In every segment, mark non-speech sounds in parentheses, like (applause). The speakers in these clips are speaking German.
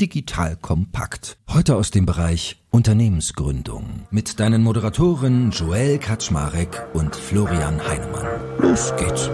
Digital Kompakt. Heute aus dem Bereich Unternehmensgründung mit deinen Moderatoren Joel Kaczmarek und Florian Heinemann. Los geht's.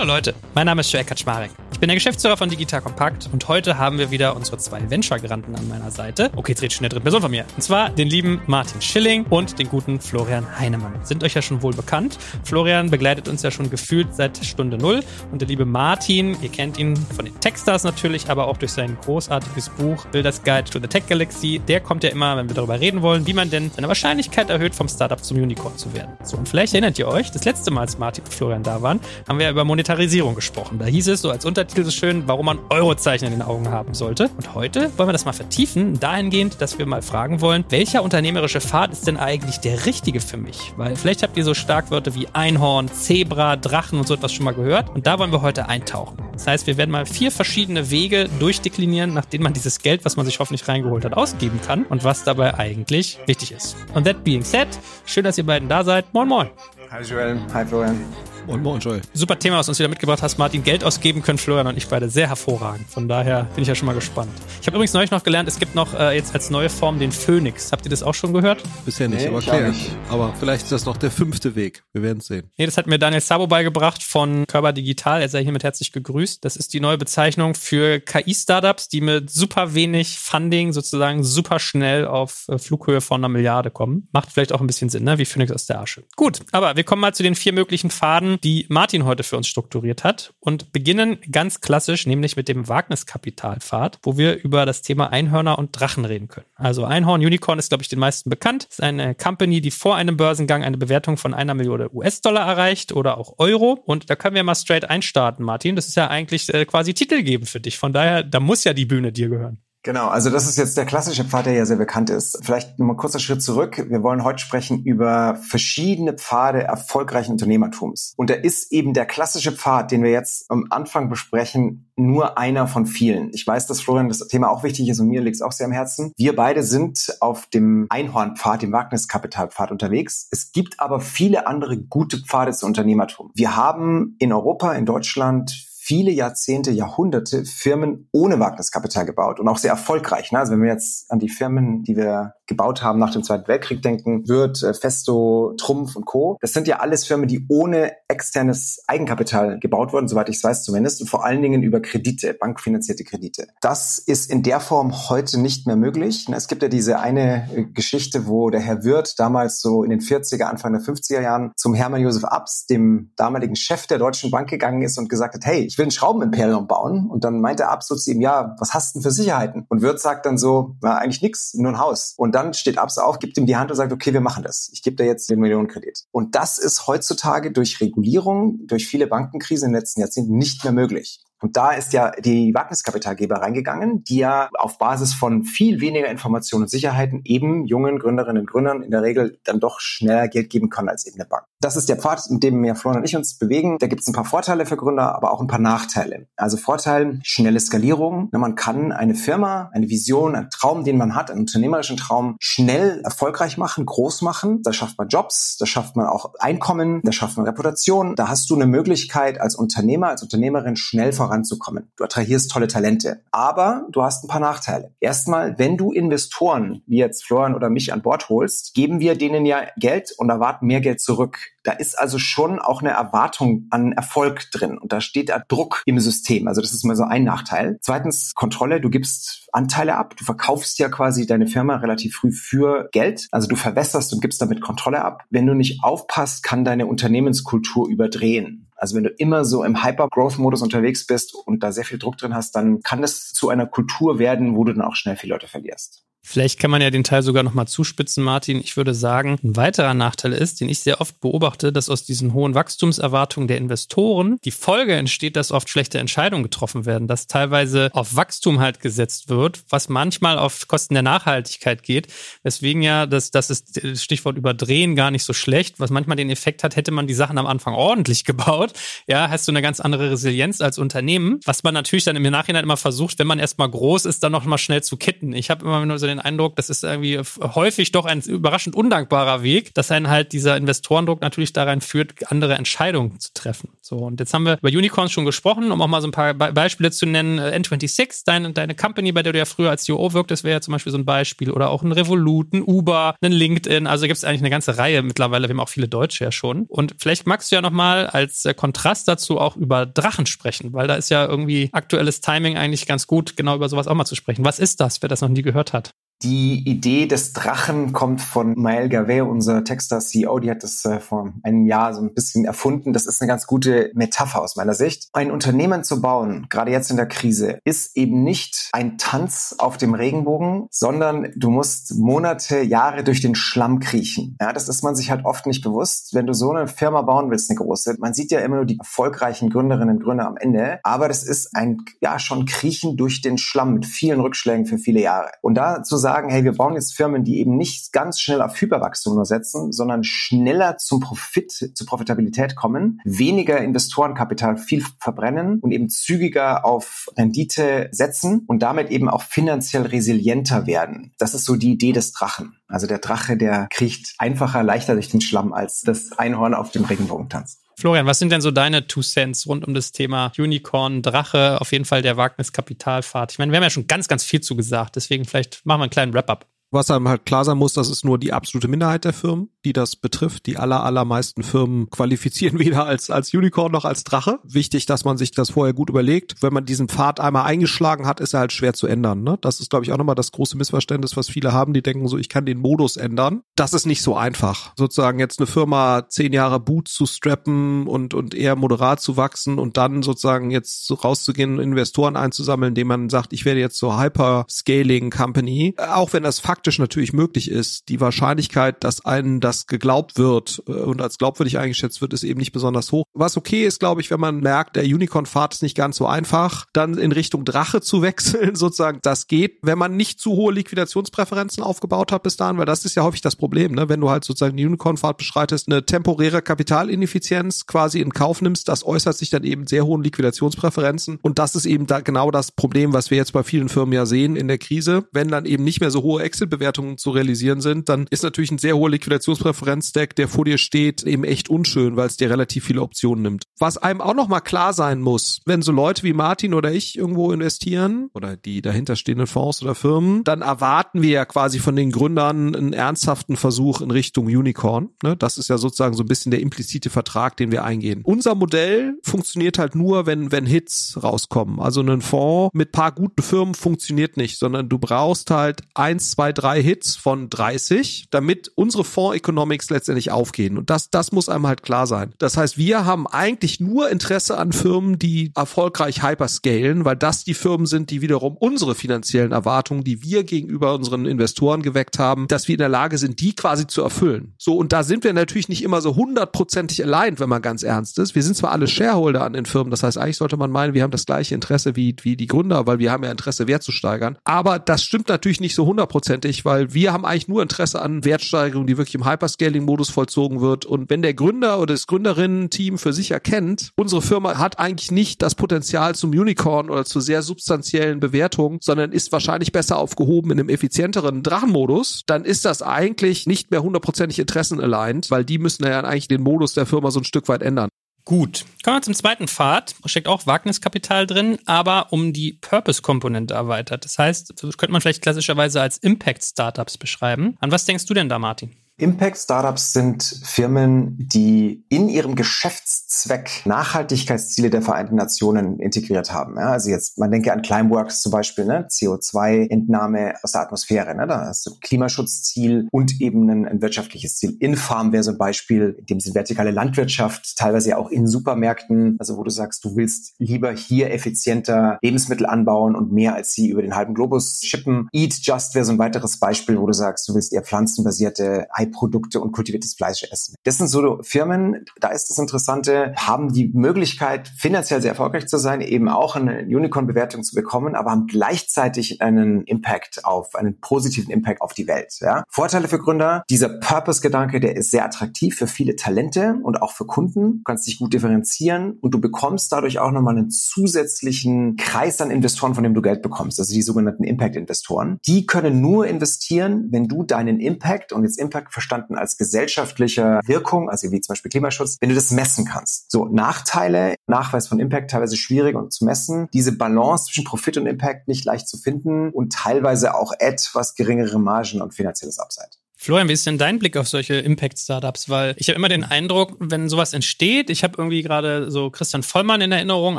Hallo Leute, mein Name ist Joel Kaczmarek. Ich bin der Geschäftsführer von Digital Compact und heute haben wir wieder unsere zwei Venture-Granten an meiner Seite. Okay, jetzt redet schon der dritten Person von mir. Und zwar den lieben Martin Schilling und den guten Florian Heinemann. Sind euch ja schon wohl bekannt. Florian begleitet uns ja schon gefühlt seit Stunde Null und der liebe Martin, ihr kennt ihn von den Techstars natürlich, aber auch durch sein großartiges Buch Builders Guide to the Tech Galaxy. Der kommt ja immer, wenn wir darüber reden wollen, wie man denn seine Wahrscheinlichkeit erhöht, vom Startup zum Unicorn zu werden. So, und vielleicht erinnert ihr euch, das letzte Mal, als Martin und Florian da waren, haben wir ja über Monetarisierung gesprochen. Da hieß es so als Untertitel Untertitel so schön, warum man Eurozeichen in den Augen haben sollte. Und heute wollen wir das mal vertiefen, dahingehend, dass wir mal fragen wollen, welcher unternehmerische Pfad ist denn eigentlich der richtige für mich? Weil vielleicht habt ihr so Starkwörter wie Einhorn, Zebra, Drachen und so etwas schon mal gehört. Und da wollen wir heute eintauchen. Das heißt, wir werden mal vier verschiedene Wege durchdeklinieren, nach denen man dieses Geld, was man sich hoffentlich reingeholt hat, ausgeben kann und was dabei eigentlich wichtig ist. Und that being said, schön, dass ihr beiden da seid. Moin, moin. Hi Joel, hi Florian. Und moin, Joel. Super Thema, was du uns wieder mitgebracht hast, Martin. Geld ausgeben können Florian und ich beide sehr hervorragend. Von daher bin ich ja schon mal gespannt. Ich habe übrigens neulich noch gelernt, es gibt noch äh, jetzt als neue Form den Phönix. Habt ihr das auch schon gehört? Bisher nicht, nee, aber klar. Aber vielleicht ist das noch der fünfte Weg. Wir werden es sehen. Nee, das hat mir Daniel Sabo beigebracht von Körper Digital. Er sei hiermit herzlich gegrüßt. Das ist die neue Bezeichnung für KI-Startups, die mit super wenig Funding sozusagen super schnell auf äh, Flughöhe von einer Milliarde kommen. Macht vielleicht auch ein bisschen Sinn, ne? wie Phönix aus der Asche. Gut, aber wir kommen mal zu den vier möglichen Pfaden, die Martin heute für uns strukturiert hat und beginnen ganz klassisch, nämlich mit dem Wagniskapitalpfad, wo wir über das Thema Einhörner und Drachen reden können. Also Einhorn, Unicorn ist, glaube ich, den meisten bekannt. Ist eine Company, die vor einem Börsengang eine Bewertung von einer Million US-Dollar erreicht oder auch Euro. Und da können wir mal straight einstarten, Martin. Das ist ja eigentlich äh, quasi Titel geben für dich. Von daher, da muss ja die Bühne dir gehören. Genau, also das ist jetzt der klassische Pfad, der ja sehr bekannt ist. Vielleicht nochmal kurzer Schritt zurück. Wir wollen heute sprechen über verschiedene Pfade erfolgreichen Unternehmertums. Und da ist eben der klassische Pfad, den wir jetzt am Anfang besprechen, nur einer von vielen. Ich weiß, dass Florian das Thema auch wichtig ist und mir liegt es auch sehr am Herzen. Wir beide sind auf dem Einhornpfad, dem Wagniskapitalpfad unterwegs. Es gibt aber viele andere gute Pfade zu Unternehmertum. Wir haben in Europa, in Deutschland viele Jahrzehnte, Jahrhunderte Firmen ohne Wagniskapital gebaut und auch sehr erfolgreich. Ne? Also wenn wir jetzt an die Firmen, die wir gebaut haben nach dem Zweiten Weltkrieg denken, Wirt, äh, Festo, Trumpf und Co. Das sind ja alles Firmen, die ohne externes Eigenkapital gebaut wurden, soweit ich weiß zumindest, und vor allen Dingen über Kredite, bankfinanzierte Kredite. Das ist in der Form heute nicht mehr möglich. Es gibt ja diese eine äh, Geschichte, wo der Herr Wirt damals so in den 40er, Anfang der 50er Jahren zum Hermann Josef Abs, dem damaligen Chef der Deutschen Bank gegangen ist und gesagt hat, hey, ich will ein Schraubenimperium bauen. Und dann meinte Abs zu ihm, ja, was hast du denn für Sicherheiten? Und Wirt sagt dann so, na, eigentlich nix, nur ein Haus. Und dann steht Abs auf, gibt ihm die Hand und sagt, okay, wir machen das. Ich gebe dir jetzt den Millionenkredit. Und das ist heutzutage durch Regulierung, durch viele Bankenkrisen in den letzten Jahrzehnten nicht mehr möglich. Und da ist ja die Wagniskapitalgeber reingegangen, die ja auf Basis von viel weniger Informationen und Sicherheiten eben jungen Gründerinnen und Gründern in der Regel dann doch schneller Geld geben können als eben eine Bank. Das ist der Pfad, in dem wir Florian und ich uns bewegen. Da gibt es ein paar Vorteile für Gründer, aber auch ein paar Nachteile. Also Vorteil, schnelle Skalierung. Man kann eine Firma, eine Vision, einen Traum, den man hat, einen unternehmerischen Traum, schnell erfolgreich machen, groß machen. Da schafft man Jobs, da schafft man auch Einkommen, da schafft man Reputation. Da hast du eine Möglichkeit als Unternehmer, als Unternehmerin schnell voran voranzukommen. Du attrahierst tolle Talente. Aber du hast ein paar Nachteile. Erstmal, wenn du Investoren wie jetzt Florian oder mich an Bord holst, geben wir denen ja Geld und erwarten mehr Geld zurück. Da ist also schon auch eine Erwartung an Erfolg drin und da steht da Druck im System. Also das ist mal so ein Nachteil. Zweitens Kontrolle. Du gibst Anteile ab. Du verkaufst ja quasi deine Firma relativ früh für Geld. Also du verwässerst und gibst damit Kontrolle ab. Wenn du nicht aufpasst, kann deine Unternehmenskultur überdrehen. Also wenn du immer so im Hyper-Growth-Modus unterwegs bist und da sehr viel Druck drin hast, dann kann es zu einer Kultur werden, wo du dann auch schnell viele Leute verlierst. Vielleicht kann man ja den Teil sogar nochmal zuspitzen, Martin. Ich würde sagen, ein weiterer Nachteil ist, den ich sehr oft beobachte, dass aus diesen hohen Wachstumserwartungen der Investoren die Folge entsteht, dass oft schlechte Entscheidungen getroffen werden, dass teilweise auf Wachstum halt gesetzt wird, was manchmal auf Kosten der Nachhaltigkeit geht. Weswegen ja, das, das ist Stichwort überdrehen gar nicht so schlecht, was manchmal den Effekt hat, hätte man die Sachen am Anfang ordentlich gebaut, ja, hast du eine ganz andere Resilienz als Unternehmen, was man natürlich dann im Nachhinein immer versucht, wenn man erstmal groß ist, dann noch mal schnell zu kitten. Ich habe immer nur so den Eindruck, das ist irgendwie häufig doch ein überraschend undankbarer Weg, dass einen halt dieser Investorendruck natürlich daran führt, andere Entscheidungen zu treffen. So, und jetzt haben wir über Unicorns schon gesprochen, um auch mal so ein paar Be Beispiele zu nennen. Äh, N26, deine, deine Company, bei der du ja früher als CEO wirkt, das wäre ja zum Beispiel so ein Beispiel. Oder auch ein Revolut, ein Uber, ein LinkedIn. Also gibt es eigentlich eine ganze Reihe mittlerweile. Wir haben auch viele Deutsche ja schon. Und vielleicht magst du ja nochmal als äh, Kontrast dazu auch über Drachen sprechen, weil da ist ja irgendwie aktuelles Timing eigentlich ganz gut, genau über sowas auch mal zu sprechen. Was ist das, wer das noch nie gehört hat? Die Idee des Drachen kommt von Maël Gavet, unser Texter CEO. Die hat das äh, vor einem Jahr so ein bisschen erfunden. Das ist eine ganz gute Metapher aus meiner Sicht. Ein Unternehmen zu bauen, gerade jetzt in der Krise, ist eben nicht ein Tanz auf dem Regenbogen, sondern du musst Monate, Jahre durch den Schlamm kriechen. Ja, das ist man sich halt oft nicht bewusst. Wenn du so eine Firma bauen willst, eine große, man sieht ja immer nur die erfolgreichen Gründerinnen und Gründer am Ende. Aber das ist ein, ja, schon Kriechen durch den Schlamm mit vielen Rückschlägen für viele Jahre. Und da zu sagen, sagen, hey, wir bauen jetzt Firmen, die eben nicht ganz schnell auf Hyperwachstum nur setzen, sondern schneller zum Profit, zur Profitabilität kommen, weniger Investorenkapital viel verbrennen und eben zügiger auf Rendite setzen und damit eben auch finanziell resilienter werden. Das ist so die Idee des Drachen. Also der Drache, der kriecht einfacher, leichter durch den Schlamm als das Einhorn auf dem Regenbogen tanzt. Florian, was sind denn so deine Two Cents rund um das Thema Unicorn, Drache, auf jeden Fall der Wagniskapitalfahrt? Ich meine, wir haben ja schon ganz, ganz viel zugesagt, deswegen vielleicht machen wir einen kleinen Wrap-up. Was einem halt klar sein muss, das ist nur die absolute Minderheit der Firmen, die das betrifft. Die aller, allermeisten Firmen qualifizieren (laughs) weder als, als Unicorn noch als Drache. Wichtig, dass man sich das vorher gut überlegt. Wenn man diesen Pfad einmal eingeschlagen hat, ist er halt schwer zu ändern. Ne? Das ist, glaube ich, auch nochmal das große Missverständnis, was viele haben. Die denken so, ich kann den Modus ändern. Das ist nicht so einfach. Sozusagen jetzt eine Firma zehn Jahre Boot zu strappen und, und eher moderat zu wachsen und dann sozusagen jetzt rauszugehen und Investoren einzusammeln, indem man sagt, ich werde jetzt so Hyper-Scaling Company. Auch wenn das Fakt faktisch natürlich möglich ist, die Wahrscheinlichkeit, dass einem das geglaubt wird äh, und als glaubwürdig eingeschätzt wird, ist eben nicht besonders hoch. Was okay ist, glaube ich, wenn man merkt, der Unicorn-Pfad ist nicht ganz so einfach, dann in Richtung Drache zu (laughs) wechseln, sozusagen, das geht, wenn man nicht zu hohe Liquidationspräferenzen aufgebaut hat bis dahin, weil das ist ja häufig das Problem, ne? wenn du halt sozusagen den Unicorn-Pfad beschreitest, eine temporäre Kapitalineffizienz quasi in Kauf nimmst, das äußert sich dann eben sehr hohen Liquidationspräferenzen und das ist eben da genau das Problem, was wir jetzt bei vielen Firmen ja sehen in der Krise, wenn dann eben nicht mehr so hohe Excel Bewertungen zu realisieren sind, dann ist natürlich ein sehr hoher Liquidationspräferenz-Stack, der vor dir steht, eben echt unschön, weil es dir relativ viele Optionen nimmt. Was einem auch nochmal klar sein muss, wenn so Leute wie Martin oder ich irgendwo investieren oder die dahinterstehenden Fonds oder Firmen, dann erwarten wir ja quasi von den Gründern einen ernsthaften Versuch in Richtung Unicorn. Ne? Das ist ja sozusagen so ein bisschen der implizite Vertrag, den wir eingehen. Unser Modell funktioniert halt nur, wenn, wenn Hits rauskommen. Also ein Fonds mit paar guten Firmen funktioniert nicht, sondern du brauchst halt eins, zwei, drei Hits von 30, damit unsere Fonds-Economics letztendlich aufgehen. Und das, das muss einem halt klar sein. Das heißt, wir haben eigentlich nur Interesse an Firmen, die erfolgreich hyperscalen, weil das die Firmen sind, die wiederum unsere finanziellen Erwartungen, die wir gegenüber unseren Investoren geweckt haben, dass wir in der Lage sind, die quasi zu erfüllen. So, und da sind wir natürlich nicht immer so hundertprozentig aligned, wenn man ganz ernst ist. Wir sind zwar alle Shareholder an den Firmen, das heißt, eigentlich sollte man meinen, wir haben das gleiche Interesse wie, wie die Gründer, weil wir haben ja Interesse, Wert zu steigern. Aber das stimmt natürlich nicht so hundertprozentig wichtig, weil wir haben eigentlich nur Interesse an Wertsteigerung, die wirklich im Hyperscaling-Modus vollzogen wird. Und wenn der Gründer oder das Gründerinnen-Team für sich erkennt, unsere Firma hat eigentlich nicht das Potenzial zum Unicorn oder zu sehr substanziellen Bewertungen, sondern ist wahrscheinlich besser aufgehoben in einem effizienteren Drachenmodus, dann ist das eigentlich nicht mehr hundertprozentig interessenaligned, weil die müssen ja eigentlich den Modus der Firma so ein Stück weit ändern. Gut. Kommen wir zum zweiten Pfad. Da steckt auch Wagniskapital drin, aber um die Purpose-Komponente erweitert. Das heißt, das könnte man vielleicht klassischerweise als Impact-Startups beschreiben. An was denkst du denn da, Martin? Impact-Startups sind Firmen, die in ihrem Geschäftszweck Nachhaltigkeitsziele der Vereinten Nationen integriert haben. Ja, also jetzt, man denke an Climeworks zum Beispiel, ne? CO2-Entnahme aus der Atmosphäre. Ne? Da hast du ein Klimaschutzziel und eben ein, ein wirtschaftliches Ziel. Infarm wäre so ein Beispiel, in dem sind vertikale Landwirtschaft, teilweise ja auch in Supermärkten, also wo du sagst, du willst lieber hier effizienter Lebensmittel anbauen und mehr als sie über den halben Globus schippen. Eat Just wäre so ein weiteres Beispiel, wo du sagst, du willst eher pflanzenbasierte Produkte und kultiviertes Fleisch essen. Das sind so Firmen, da ist das Interessante, haben die Möglichkeit, finanziell sehr erfolgreich zu sein, eben auch eine Unicorn-Bewertung zu bekommen, aber haben gleichzeitig einen Impact auf, einen positiven Impact auf die Welt. Ja? Vorteile für Gründer, dieser Purpose-Gedanke, der ist sehr attraktiv für viele Talente und auch für Kunden. Du kannst dich gut differenzieren und du bekommst dadurch auch nochmal einen zusätzlichen Kreis an Investoren, von dem du Geld bekommst, also die sogenannten Impact-Investoren. Die können nur investieren, wenn du deinen Impact und jetzt Impact verstanden als gesellschaftliche Wirkung, also wie zum Beispiel Klimaschutz, wenn du das messen kannst. So, Nachteile, Nachweis von Impact teilweise schwierig und zu messen. Diese Balance zwischen Profit und Impact nicht leicht zu finden und teilweise auch etwas geringere Margen und finanzielles Upside. Florian, wie ist denn dein Blick auf solche Impact-Startups? Weil ich habe immer den Eindruck, wenn sowas entsteht, ich habe irgendwie gerade so Christian Vollmann in Erinnerung,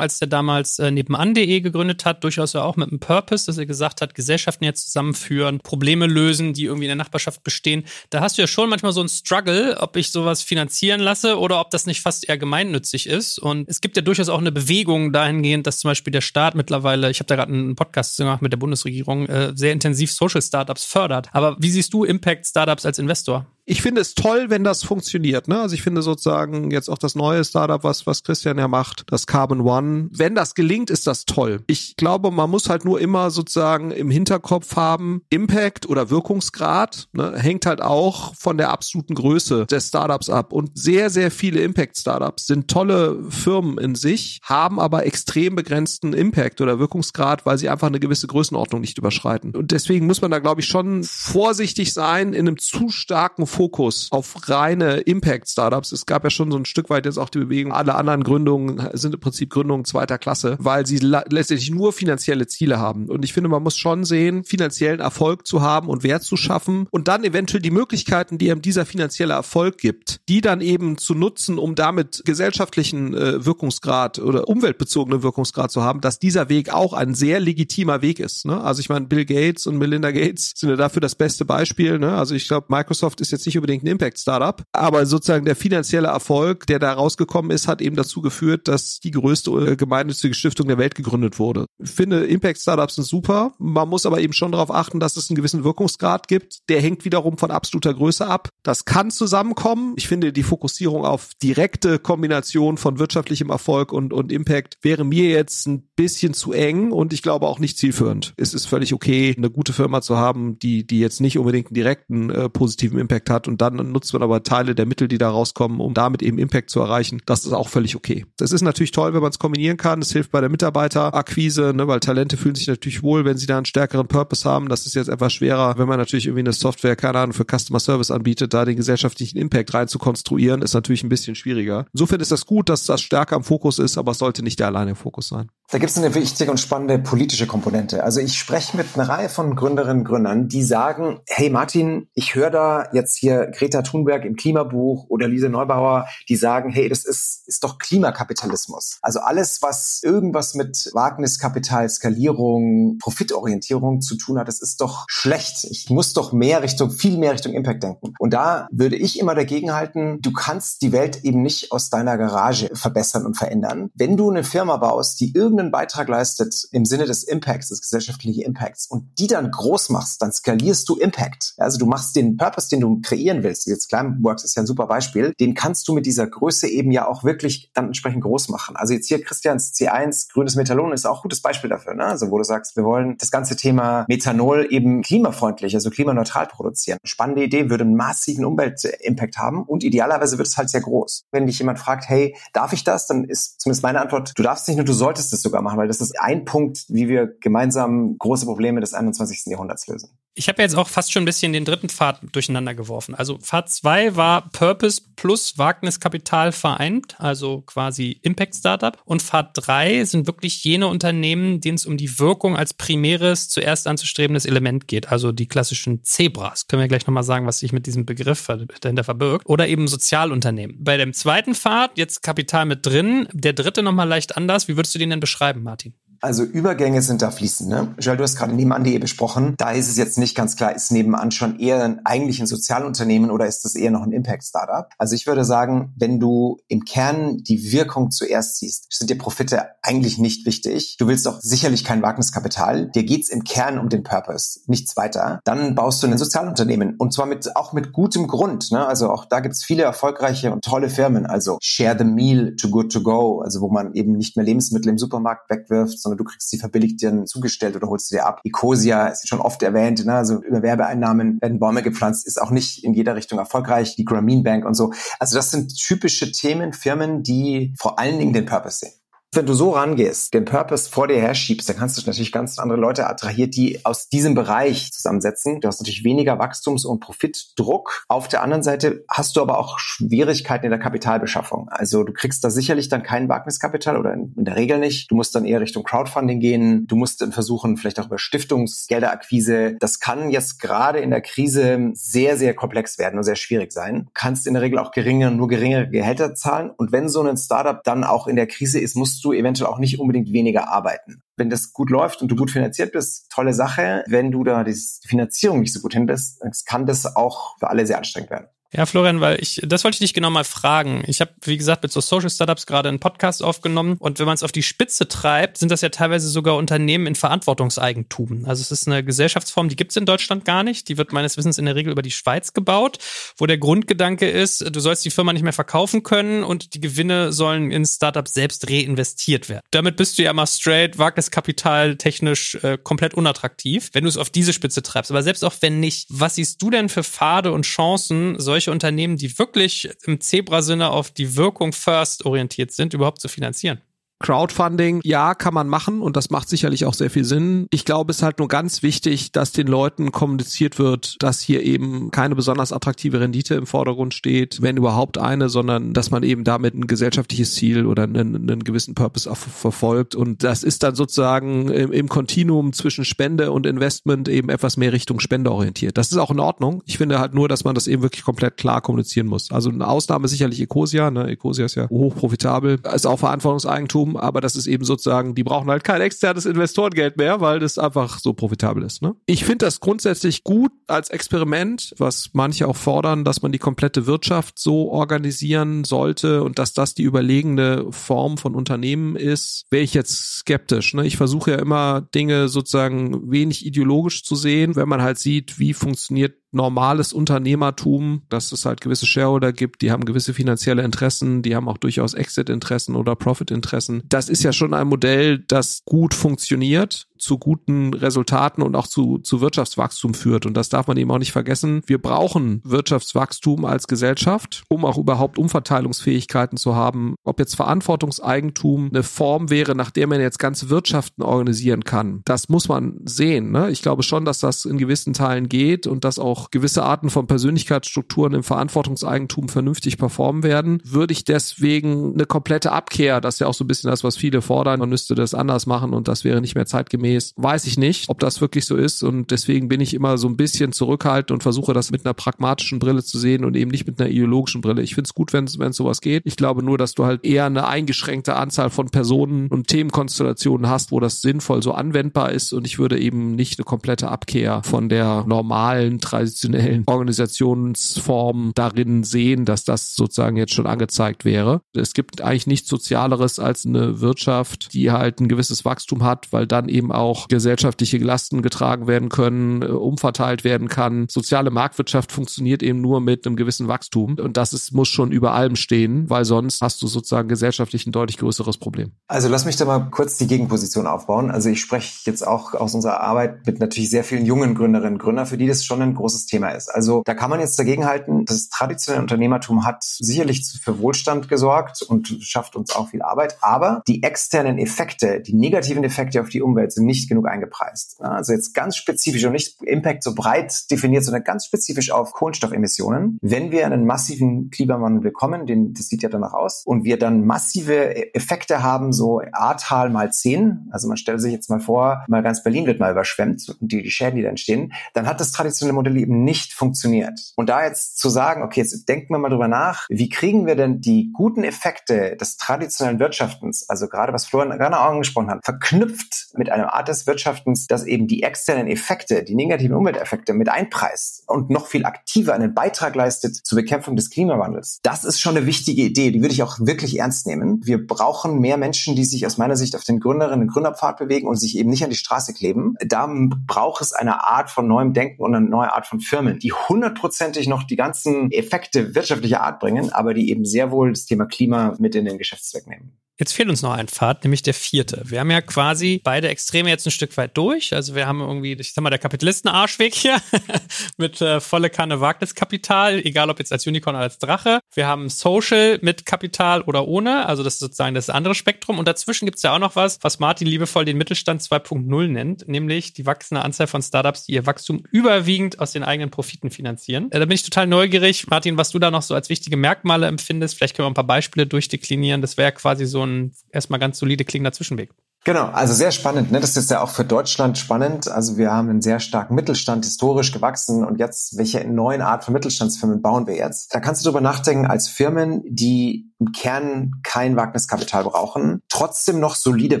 als der damals äh, nebenan.de gegründet hat, durchaus ja auch mit einem Purpose, dass er gesagt hat, Gesellschaften jetzt zusammenführen, Probleme lösen, die irgendwie in der Nachbarschaft bestehen. Da hast du ja schon manchmal so einen Struggle, ob ich sowas finanzieren lasse oder ob das nicht fast eher gemeinnützig ist. Und es gibt ja durchaus auch eine Bewegung dahingehend, dass zum Beispiel der Staat mittlerweile, ich habe da gerade einen Podcast gemacht mit der Bundesregierung, äh, sehr intensiv Social Startups fördert. Aber wie siehst du Impact-Startups Startups als Investor? Ich finde es toll, wenn das funktioniert. Ne? Also ich finde sozusagen jetzt auch das neue Startup, was, was Christian ja macht, das Carbon One. Wenn das gelingt, ist das toll. Ich glaube, man muss halt nur immer sozusagen im Hinterkopf haben, Impact oder Wirkungsgrad ne, hängt halt auch von der absoluten Größe des Startups ab. Und sehr, sehr viele Impact-Startups sind tolle Firmen in sich, haben aber extrem begrenzten Impact oder Wirkungsgrad, weil sie einfach eine gewisse Größenordnung nicht überschreiten. Und deswegen muss man da, glaube ich, schon vorsichtig sein in einem zu starken Fokus auf reine Impact-Startups. Es gab ja schon so ein Stück weit jetzt auch die Bewegung, alle anderen Gründungen sind im Prinzip Gründungen zweiter Klasse, weil sie letztendlich nur finanzielle Ziele haben. Und ich finde, man muss schon sehen, finanziellen Erfolg zu haben und Wert zu schaffen und dann eventuell die Möglichkeiten, die einem dieser finanzielle Erfolg gibt, die dann eben zu nutzen, um damit gesellschaftlichen äh, Wirkungsgrad oder umweltbezogenen Wirkungsgrad zu haben, dass dieser Weg auch ein sehr legitimer Weg ist. Ne? Also ich meine, Bill Gates und Melinda Gates sind ja dafür das beste Beispiel. Ne? Also ich glaube, Microsoft ist jetzt jetzt nicht unbedingt ein Impact-Startup, aber sozusagen der finanzielle Erfolg, der da rausgekommen ist, hat eben dazu geführt, dass die größte äh, gemeinnützige Stiftung der Welt gegründet wurde. Ich finde, Impact-Startups sind super. Man muss aber eben schon darauf achten, dass es einen gewissen Wirkungsgrad gibt. Der hängt wiederum von absoluter Größe ab. Das kann zusammenkommen. Ich finde, die Fokussierung auf direkte Kombination von wirtschaftlichem Erfolg und, und Impact wäre mir jetzt ein bisschen zu eng und ich glaube auch nicht zielführend. Es ist völlig okay, eine gute Firma zu haben, die, die jetzt nicht unbedingt einen direkten äh, positiven Impact hat und dann nutzt man aber Teile der Mittel, die da rauskommen, um damit eben Impact zu erreichen. Das ist auch völlig okay. Das ist natürlich toll, wenn man es kombinieren kann. Das hilft bei der Mitarbeiterakquise, ne, weil Talente fühlen sich natürlich wohl, wenn sie da einen stärkeren Purpose haben. Das ist jetzt etwas schwerer, wenn man natürlich irgendwie eine Software, keine Ahnung, für Customer Service anbietet, da den gesellschaftlichen Impact rein zu konstruieren, ist natürlich ein bisschen schwieriger. Insofern ist das gut, dass das stärker im Fokus ist, aber es sollte nicht der alleine Fokus sein. Da gibt es eine wichtige und spannende politische Komponente. Also ich spreche mit einer Reihe von Gründerinnen und Gründern, die sagen, hey Martin, ich höre da jetzt hier Greta Thunberg im Klimabuch oder Lise Neubauer, die sagen, hey, das ist, ist doch Klimakapitalismus. Also alles, was irgendwas mit Wagniskapital, Skalierung, Profitorientierung zu tun hat, das ist doch schlecht. Ich muss doch mehr Richtung, viel mehr Richtung Impact denken. Und da würde ich immer dagegen halten, du kannst die Welt eben nicht aus deiner Garage verbessern und verändern. Wenn du eine Firma baust, die irgendeine irgendeinen Beitrag leistet im Sinne des Impacts, des gesellschaftlichen Impacts und die dann groß machst, dann skalierst du Impact. Also du machst den Purpose, den du kreieren willst. Jetzt Climeworks ist ja ein super Beispiel. Den kannst du mit dieser Größe eben ja auch wirklich dann entsprechend groß machen. Also jetzt hier Christians C1 grünes Methanol ist auch ein gutes Beispiel dafür. Ne? Also wo du sagst, wir wollen das ganze Thema Methanol eben klimafreundlich, also klimaneutral produzieren. Spannende Idee, würde einen massiven Umweltimpact haben und idealerweise wird es halt sehr groß. Wenn dich jemand fragt, hey, darf ich das? Dann ist zumindest meine Antwort, du darfst nicht nur, du solltest es sogar machen, weil das ist ein Punkt, wie wir gemeinsam große Probleme des 21. Jahrhunderts lösen. Ich habe jetzt auch fast schon ein bisschen den dritten Pfad durcheinander geworfen. Also Pfad 2 war Purpose plus Wagniskapital vereint, also quasi Impact Startup. Und Pfad 3 sind wirklich jene Unternehmen, denen es um die Wirkung als primäres, zuerst anzustrebendes Element geht. Also die klassischen Zebras. Können wir gleich nochmal sagen, was sich mit diesem Begriff dahinter verbirgt. Oder eben Sozialunternehmen. Bei dem zweiten Pfad, jetzt Kapital mit drin, der dritte nochmal leicht anders. Wie würdest du den denn beschreiben, Martin? Also Übergänge sind da fließend. Ne? Joel, du hast gerade nebenan.de besprochen. Da ist es jetzt nicht ganz klar, ist nebenan schon eher ein, eigentlich ein Sozialunternehmen oder ist das eher noch ein Impact-Startup? Also ich würde sagen, wenn du im Kern die Wirkung zuerst siehst, sind dir Profite eigentlich nicht wichtig. Du willst doch sicherlich kein Wagniskapital. Dir geht's im Kern um den Purpose, nichts weiter. Dann baust du ein Sozialunternehmen und zwar mit auch mit gutem Grund. Ne? Also auch da gibt's viele erfolgreiche und tolle Firmen. Also Share the Meal to Good to Go, also wo man eben nicht mehr Lebensmittel im Supermarkt wegwirft, sondern du kriegst sie verbilligt dir zugestellt oder holst sie dir ab. Ecosia ist schon oft erwähnt, ne? also über Werbeeinnahmen werden Bäume gepflanzt, ist auch nicht in jeder Richtung erfolgreich. Die Grameen Bank und so. Also das sind typische Themen, Firmen, die vor allen Dingen den Purpose sehen. Wenn du so rangehst, den Purpose vor dir herschiebst, dann kannst du natürlich ganz andere Leute attrahieren, die aus diesem Bereich zusammensetzen. Du hast natürlich weniger Wachstums- und Profitdruck. Auf der anderen Seite hast du aber auch Schwierigkeiten in der Kapitalbeschaffung. Also du kriegst da sicherlich dann kein Wagniskapital oder in, der Regel nicht. Du musst dann eher Richtung Crowdfunding gehen. Du musst dann versuchen, vielleicht auch über Stiftungsgelderakquise. Das kann jetzt gerade in der Krise sehr, sehr komplex werden und sehr schwierig sein. Du kannst in der Regel auch geringe, nur geringere Gehälter zahlen. Und wenn so ein Startup dann auch in der Krise ist, musst du eventuell auch nicht unbedingt weniger arbeiten. Wenn das gut läuft und du gut finanziert bist, tolle Sache. Wenn du da die Finanzierung nicht so gut hin bist, kann das auch für alle sehr anstrengend werden. Ja, Florian, weil ich, das wollte ich dich genau mal fragen. Ich habe, wie gesagt, mit so Social Startups gerade einen Podcast aufgenommen und wenn man es auf die Spitze treibt, sind das ja teilweise sogar Unternehmen in Verantwortungseigentum. Also es ist eine Gesellschaftsform, die gibt es in Deutschland gar nicht. Die wird meines Wissens in der Regel über die Schweiz gebaut, wo der Grundgedanke ist, du sollst die Firma nicht mehr verkaufen können und die Gewinne sollen in Startups selbst reinvestiert werden. Damit bist du ja mal straight, Wagniskapital technisch äh, komplett unattraktiv, wenn du es auf diese Spitze treibst. Aber selbst auch wenn nicht, was siehst du denn für Pfade und Chancen, solche solche Unternehmen, die wirklich im Zebra-Sinne auf die Wirkung first orientiert sind, überhaupt zu finanzieren? Crowdfunding, ja, kann man machen und das macht sicherlich auch sehr viel Sinn. Ich glaube, es ist halt nur ganz wichtig, dass den Leuten kommuniziert wird, dass hier eben keine besonders attraktive Rendite im Vordergrund steht, wenn überhaupt eine, sondern dass man eben damit ein gesellschaftliches Ziel oder einen, einen gewissen Purpose verfolgt. Und das ist dann sozusagen im, im Kontinuum zwischen Spende und Investment eben etwas mehr Richtung Spende orientiert. Das ist auch in Ordnung. Ich finde halt nur, dass man das eben wirklich komplett klar kommunizieren muss. Also eine Ausnahme sicherlich Ecosia. Ne? Ecosia ist ja hochprofitabel, ist auch Verantwortungseigentum aber das ist eben sozusagen, die brauchen halt kein externes Investorengeld mehr, weil das einfach so profitabel ist. Ne? Ich finde das grundsätzlich gut als Experiment, was manche auch fordern, dass man die komplette Wirtschaft so organisieren sollte und dass das die überlegene Form von Unternehmen ist, wäre ich jetzt skeptisch. Ne? Ich versuche ja immer Dinge sozusagen wenig ideologisch zu sehen, wenn man halt sieht, wie funktioniert normales Unternehmertum, dass es halt gewisse Shareholder gibt, die haben gewisse finanzielle Interessen, die haben auch durchaus Exit-Interessen oder Profit-Interessen. Das ist ja schon ein Modell, das gut funktioniert zu guten Resultaten und auch zu, zu Wirtschaftswachstum führt. Und das darf man eben auch nicht vergessen. Wir brauchen Wirtschaftswachstum als Gesellschaft, um auch überhaupt Umverteilungsfähigkeiten zu haben. Ob jetzt Verantwortungseigentum eine Form wäre, nach der man jetzt ganze Wirtschaften organisieren kann, das muss man sehen. Ne? Ich glaube schon, dass das in gewissen Teilen geht und dass auch gewisse Arten von Persönlichkeitsstrukturen im Verantwortungseigentum vernünftig performen werden. Würde ich deswegen eine komplette Abkehr, das ist ja auch so ein bisschen das, was viele fordern, man müsste das anders machen und das wäre nicht mehr zeitgemäß sinngemäß, weiß ich nicht, ob das wirklich so ist. Und deswegen bin ich immer so ein bisschen zurückhaltend und versuche das mit einer pragmatischen Brille zu sehen und eben nicht mit einer ideologischen Brille. Ich finde es gut, wenn es sowas geht. Ich glaube nur, dass du halt eher eine eingeschränkte Anzahl von Personen und Themenkonstellationen hast, wo das sinnvoll so anwendbar ist. Und ich würde eben nicht eine komplette Abkehr von der normalen, traditionellen Organisationsform darin sehen, dass das sozusagen jetzt schon angezeigt wäre. Es gibt eigentlich nichts Sozialeres als eine Wirtschaft, die halt ein gewisses Wachstum hat, weil dann eben auch auch gesellschaftliche Lasten getragen werden können, äh, umverteilt werden kann. Soziale Marktwirtschaft funktioniert eben nur mit einem gewissen Wachstum und das ist, muss schon über allem stehen, weil sonst hast du sozusagen gesellschaftlich ein deutlich größeres Problem. Also lass mich da mal kurz die Gegenposition aufbauen. Also ich spreche jetzt auch aus unserer Arbeit mit natürlich sehr vielen jungen Gründerinnen und Gründern, für die das schon ein großes Thema ist. Also da kann man jetzt dagegen halten, das traditionelle Unternehmertum hat sicherlich für Wohlstand gesorgt und schafft uns auch viel Arbeit, aber die externen Effekte, die negativen Effekte auf die Umwelt sind nicht genug eingepreist. Also jetzt ganz spezifisch und nicht Impact so breit definiert, sondern ganz spezifisch auf Kohlenstoffemissionen. Wenn wir einen massiven Klimawandel bekommen, den, das sieht ja danach aus, und wir dann massive Effekte haben, so Ahrtal mal zehn, also man stellt sich jetzt mal vor, mal ganz Berlin wird mal überschwemmt und die, die Schäden, die da entstehen, dann hat das traditionelle Modell eben nicht funktioniert. Und da jetzt zu sagen, okay, jetzt denken wir mal drüber nach, wie kriegen wir denn die guten Effekte des traditionellen Wirtschaftens, also gerade was Florian gerade angesprochen hat, verknüpft mit Art des Wirtschaftens, das eben die externen Effekte, die negativen Umwelteffekte mit einpreist und noch viel aktiver einen Beitrag leistet zur Bekämpfung des Klimawandels. Das ist schon eine wichtige Idee, die würde ich auch wirklich ernst nehmen. Wir brauchen mehr Menschen, die sich aus meiner Sicht auf den Gründerinnen und Gründerpfad bewegen und sich eben nicht an die Straße kleben. Da braucht es eine Art von neuem Denken und eine neue Art von Firmen, die hundertprozentig noch die ganzen Effekte wirtschaftlicher Art bringen, aber die eben sehr wohl das Thema Klima mit in den Geschäftszweck nehmen. Jetzt fehlt uns noch ein Pfad, nämlich der vierte. Wir haben ja quasi beide Extreme jetzt ein Stück weit durch. Also wir haben irgendwie, ich sag mal, der Kapitalisten-Arschweg hier (laughs) mit äh, volle Kanne Wagniskapital, egal ob jetzt als Unicorn oder als Drache. Wir haben Social mit Kapital oder ohne, also das ist sozusagen das andere Spektrum. Und dazwischen gibt's ja auch noch was, was Martin liebevoll den Mittelstand 2.0 nennt, nämlich die wachsende Anzahl von Startups, die ihr Wachstum überwiegend aus den eigenen Profiten finanzieren. Äh, da bin ich total neugierig, Martin, was du da noch so als wichtige Merkmale empfindest. Vielleicht können wir ein paar Beispiele durchdeklinieren. Das wäre quasi so ein erstmal ganz solide klingender Zwischenweg. Genau, also sehr spannend. Ne? Das ist ja auch für Deutschland spannend. Also wir haben einen sehr starken Mittelstand, historisch gewachsen. Und jetzt, welche neuen Art von Mittelstandsfirmen bauen wir jetzt? Da kannst du drüber nachdenken, als Firmen, die im Kern kein Wagniskapital brauchen, trotzdem noch solide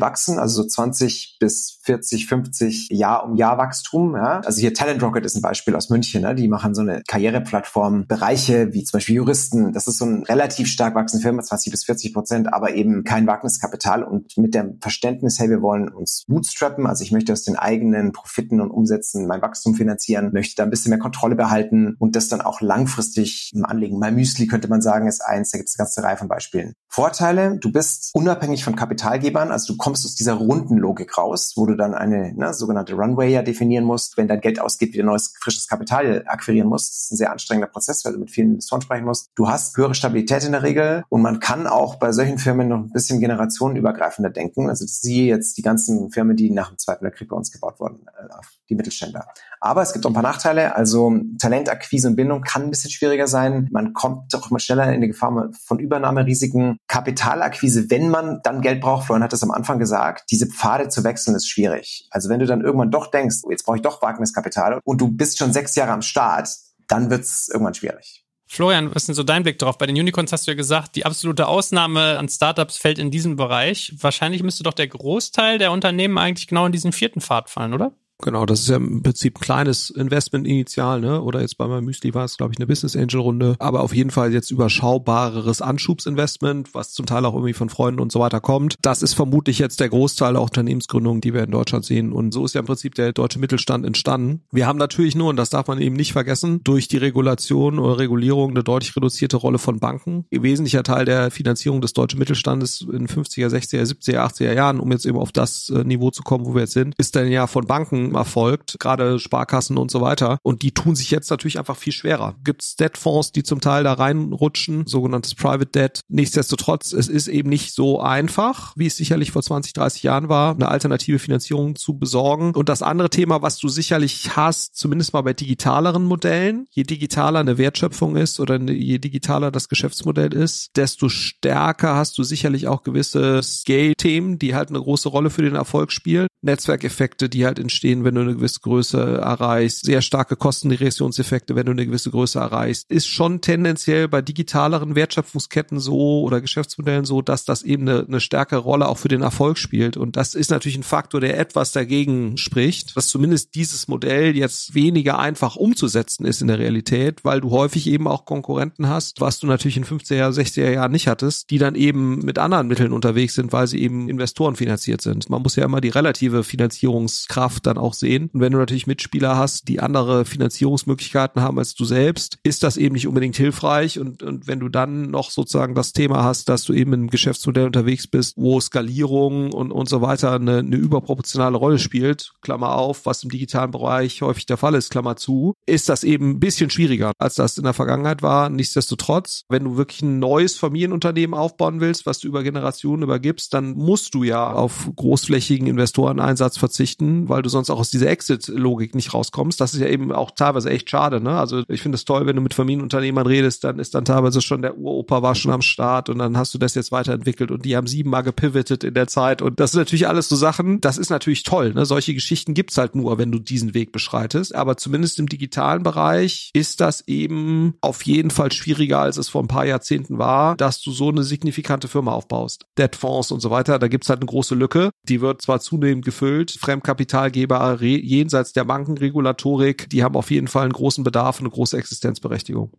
wachsen, also so 20 bis 40, 50 Jahr um Jahr Wachstum. Ja? Also hier Talent Rocket ist ein Beispiel aus München. Ne? Die machen so eine Karriereplattform, Bereiche wie zum Beispiel Juristen. Das ist so ein relativ stark wachsende Firma, 20 bis 40 Prozent, aber eben kein Wagniskapital und mit dem Verständnis, hey, wir wollen uns bootstrappen, also ich möchte aus den eigenen Profiten und Umsätzen mein Wachstum finanzieren, möchte da ein bisschen mehr Kontrolle behalten und das dann auch langfristig anlegen. Mein Müsli könnte man sagen, ist eins, da gibt es eine ganze Reihe von Beispielen. Vorteile, du bist unabhängig von Kapitalgebern, also du kommst aus dieser runden Logik raus, wo du dann eine ne, sogenannte Runway ja definieren musst, wenn dein Geld ausgeht, wieder neues frisches Kapital akquirieren musst. Das ist ein sehr anstrengender Prozess, weil du mit vielen Investoren sprechen musst. Du hast höhere Stabilität in der Regel und man kann auch bei solchen Firmen noch ein bisschen generationenübergreifender denken. Also siehe jetzt die ganzen Firmen, die nach dem Zweiten Weltkrieg bei uns gebaut wurden, äh, die Mittelständler. Aber es gibt auch ein paar Nachteile. Also Talentakquise und Bindung kann ein bisschen schwieriger sein. Man kommt doch immer schneller in die Gefahr von Übernahmerisiken. Kapitalakquise, wenn man dann Geld braucht, Florian hat das am Anfang gesagt, diese Pfade zu wechseln ist schwierig. Also wenn du dann irgendwann doch denkst, oh, jetzt brauche ich doch Wagniskapital und du bist schon sechs Jahre am Start, dann wird es irgendwann schwierig. Florian, was ist denn so dein Blick drauf? Bei den Unicorns hast du ja gesagt, die absolute Ausnahme an Startups fällt in diesen Bereich. Wahrscheinlich müsste doch der Großteil der Unternehmen eigentlich genau in diesen vierten Pfad fallen, oder? Genau, das ist ja im Prinzip ein kleines Investment initial, ne? Oder jetzt bei meinem Müsli war es, glaube ich, eine Business Angel Runde. Aber auf jeden Fall jetzt überschaubareres Anschubsinvestment, was zum Teil auch irgendwie von Freunden und so weiter kommt. Das ist vermutlich jetzt der Großteil der Unternehmensgründungen, die wir in Deutschland sehen. Und so ist ja im Prinzip der deutsche Mittelstand entstanden. Wir haben natürlich nur, und das darf man eben nicht vergessen, durch die Regulation oder Regulierung eine deutlich reduzierte Rolle von Banken. Ein wesentlicher Teil der Finanzierung des deutschen Mittelstandes in 50er, 60er, 70er, 80er Jahren, um jetzt eben auf das äh, Niveau zu kommen, wo wir jetzt sind, ist dann ja von Banken erfolgt, gerade Sparkassen und so weiter. Und die tun sich jetzt natürlich einfach viel schwerer. Gibt es Debtfonds, die zum Teil da reinrutschen, sogenanntes Private Debt. Nichtsdestotrotz, es ist eben nicht so einfach, wie es sicherlich vor 20, 30 Jahren war, eine alternative Finanzierung zu besorgen. Und das andere Thema, was du sicherlich hast, zumindest mal bei digitaleren Modellen, je digitaler eine Wertschöpfung ist oder je digitaler das Geschäftsmodell ist, desto stärker hast du sicherlich auch gewisse Scale-Themen, die halt eine große Rolle für den Erfolg spielen. Netzwerkeffekte, die halt entstehen, wenn du eine gewisse Größe erreichst, sehr starke Kostenregressionseffekte, wenn du eine gewisse Größe erreichst, ist schon tendenziell bei digitaleren Wertschöpfungsketten so oder Geschäftsmodellen so, dass das eben eine, eine stärkere Rolle auch für den Erfolg spielt. Und das ist natürlich ein Faktor, der etwas dagegen spricht, dass zumindest dieses Modell jetzt weniger einfach umzusetzen ist in der Realität, weil du häufig eben auch Konkurrenten hast, was du natürlich in 50er, 60er Jahren nicht hattest, die dann eben mit anderen Mitteln unterwegs sind, weil sie eben Investoren finanziert sind. Man muss ja immer die relative Finanzierungskraft dann auch sehen. Und wenn du natürlich Mitspieler hast, die andere Finanzierungsmöglichkeiten haben als du selbst, ist das eben nicht unbedingt hilfreich. Und, und wenn du dann noch sozusagen das Thema hast, dass du eben im Geschäftsmodell unterwegs bist, wo Skalierung und, und so weiter eine, eine überproportionale Rolle spielt, Klammer auf, was im digitalen Bereich häufig der Fall ist, Klammer zu, ist das eben ein bisschen schwieriger, als das in der Vergangenheit war. Nichtsdestotrotz, wenn du wirklich ein neues Familienunternehmen aufbauen willst, was du über Generationen übergibst, dann musst du ja auf großflächigen Investoreneinsatz verzichten, weil du sonst auch aus dieser Exit-Logik nicht rauskommst. Das ist ja eben auch teilweise echt schade. Ne? Also ich finde es toll, wenn du mit Familienunternehmern redest, dann ist dann teilweise schon der Uropa war schon am Start und dann hast du das jetzt weiterentwickelt und die haben siebenmal gepivotet in der Zeit und das sind natürlich alles so Sachen, das ist natürlich toll. Ne? Solche Geschichten gibt's halt nur, wenn du diesen Weg beschreitest. Aber zumindest im digitalen Bereich ist das eben auf jeden Fall schwieriger, als es vor ein paar Jahrzehnten war, dass du so eine signifikante Firma aufbaust. Debtfonds und so weiter, da gibt's halt eine große Lücke. Die wird zwar zunehmend gefüllt, Fremdkapitalgeber jenseits der Bankenregulatorik, die haben auf jeden Fall einen großen Bedarf und eine große Existenzberechtigung.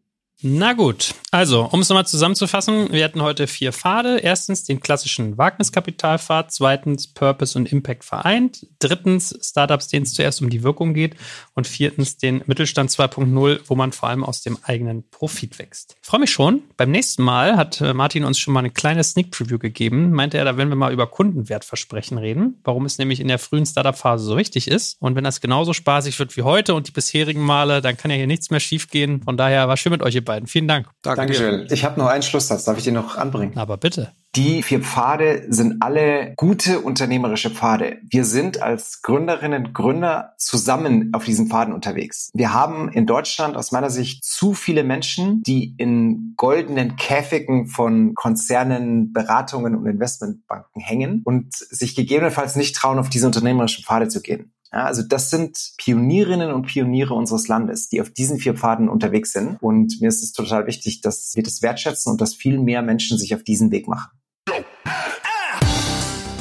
Na gut, also um es nochmal zusammenzufassen, wir hatten heute vier Pfade. Erstens den klassischen Wagniskapitalpfad, zweitens Purpose und Impact vereint, drittens Startups, denen es zuerst um die Wirkung geht und viertens den Mittelstand 2.0, wo man vor allem aus dem eigenen Profit wächst. Ich freue mich schon. Beim nächsten Mal hat äh, Martin uns schon mal eine kleine Sneak Preview gegeben. Meinte er, da werden wir mal über Kundenwertversprechen reden, warum es nämlich in der frühen Startup-Phase so wichtig ist. Und wenn das genauso spaßig wird wie heute und die bisherigen Male, dann kann ja hier nichts mehr schiefgehen. Von daher war schön mit euch, ihr beiden. Vielen Dank. Danke Dankeschön. Ich habe noch einen Schlusssatz. Darf ich den noch anbringen? Aber bitte. Die vier Pfade sind alle gute unternehmerische Pfade. Wir sind als Gründerinnen Gründer zusammen auf diesen Pfaden unterwegs. Wir haben in Deutschland aus meiner Sicht zu viele Menschen, die in goldenen Käfigen von Konzernen, Beratungen und Investmentbanken hängen und sich gegebenenfalls nicht trauen, auf diese unternehmerischen Pfade zu gehen. Ja, also das sind Pionierinnen und Pioniere unseres Landes, die auf diesen vier Pfaden unterwegs sind. Und mir ist es total wichtig, dass wir das wertschätzen und dass viel mehr Menschen sich auf diesen Weg machen.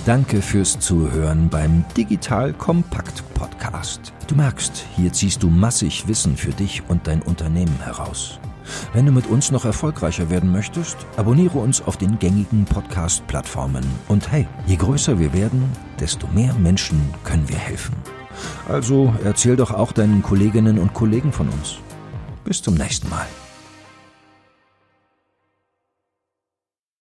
Danke fürs Zuhören beim Digital Kompakt Podcast. Du merkst, hier ziehst du massig Wissen für dich und dein Unternehmen heraus. Wenn du mit uns noch erfolgreicher werden möchtest, abonniere uns auf den gängigen Podcast-Plattformen. Und hey, je größer wir werden, desto mehr Menschen können wir helfen. Also erzähl doch auch deinen Kolleginnen und Kollegen von uns. Bis zum nächsten Mal.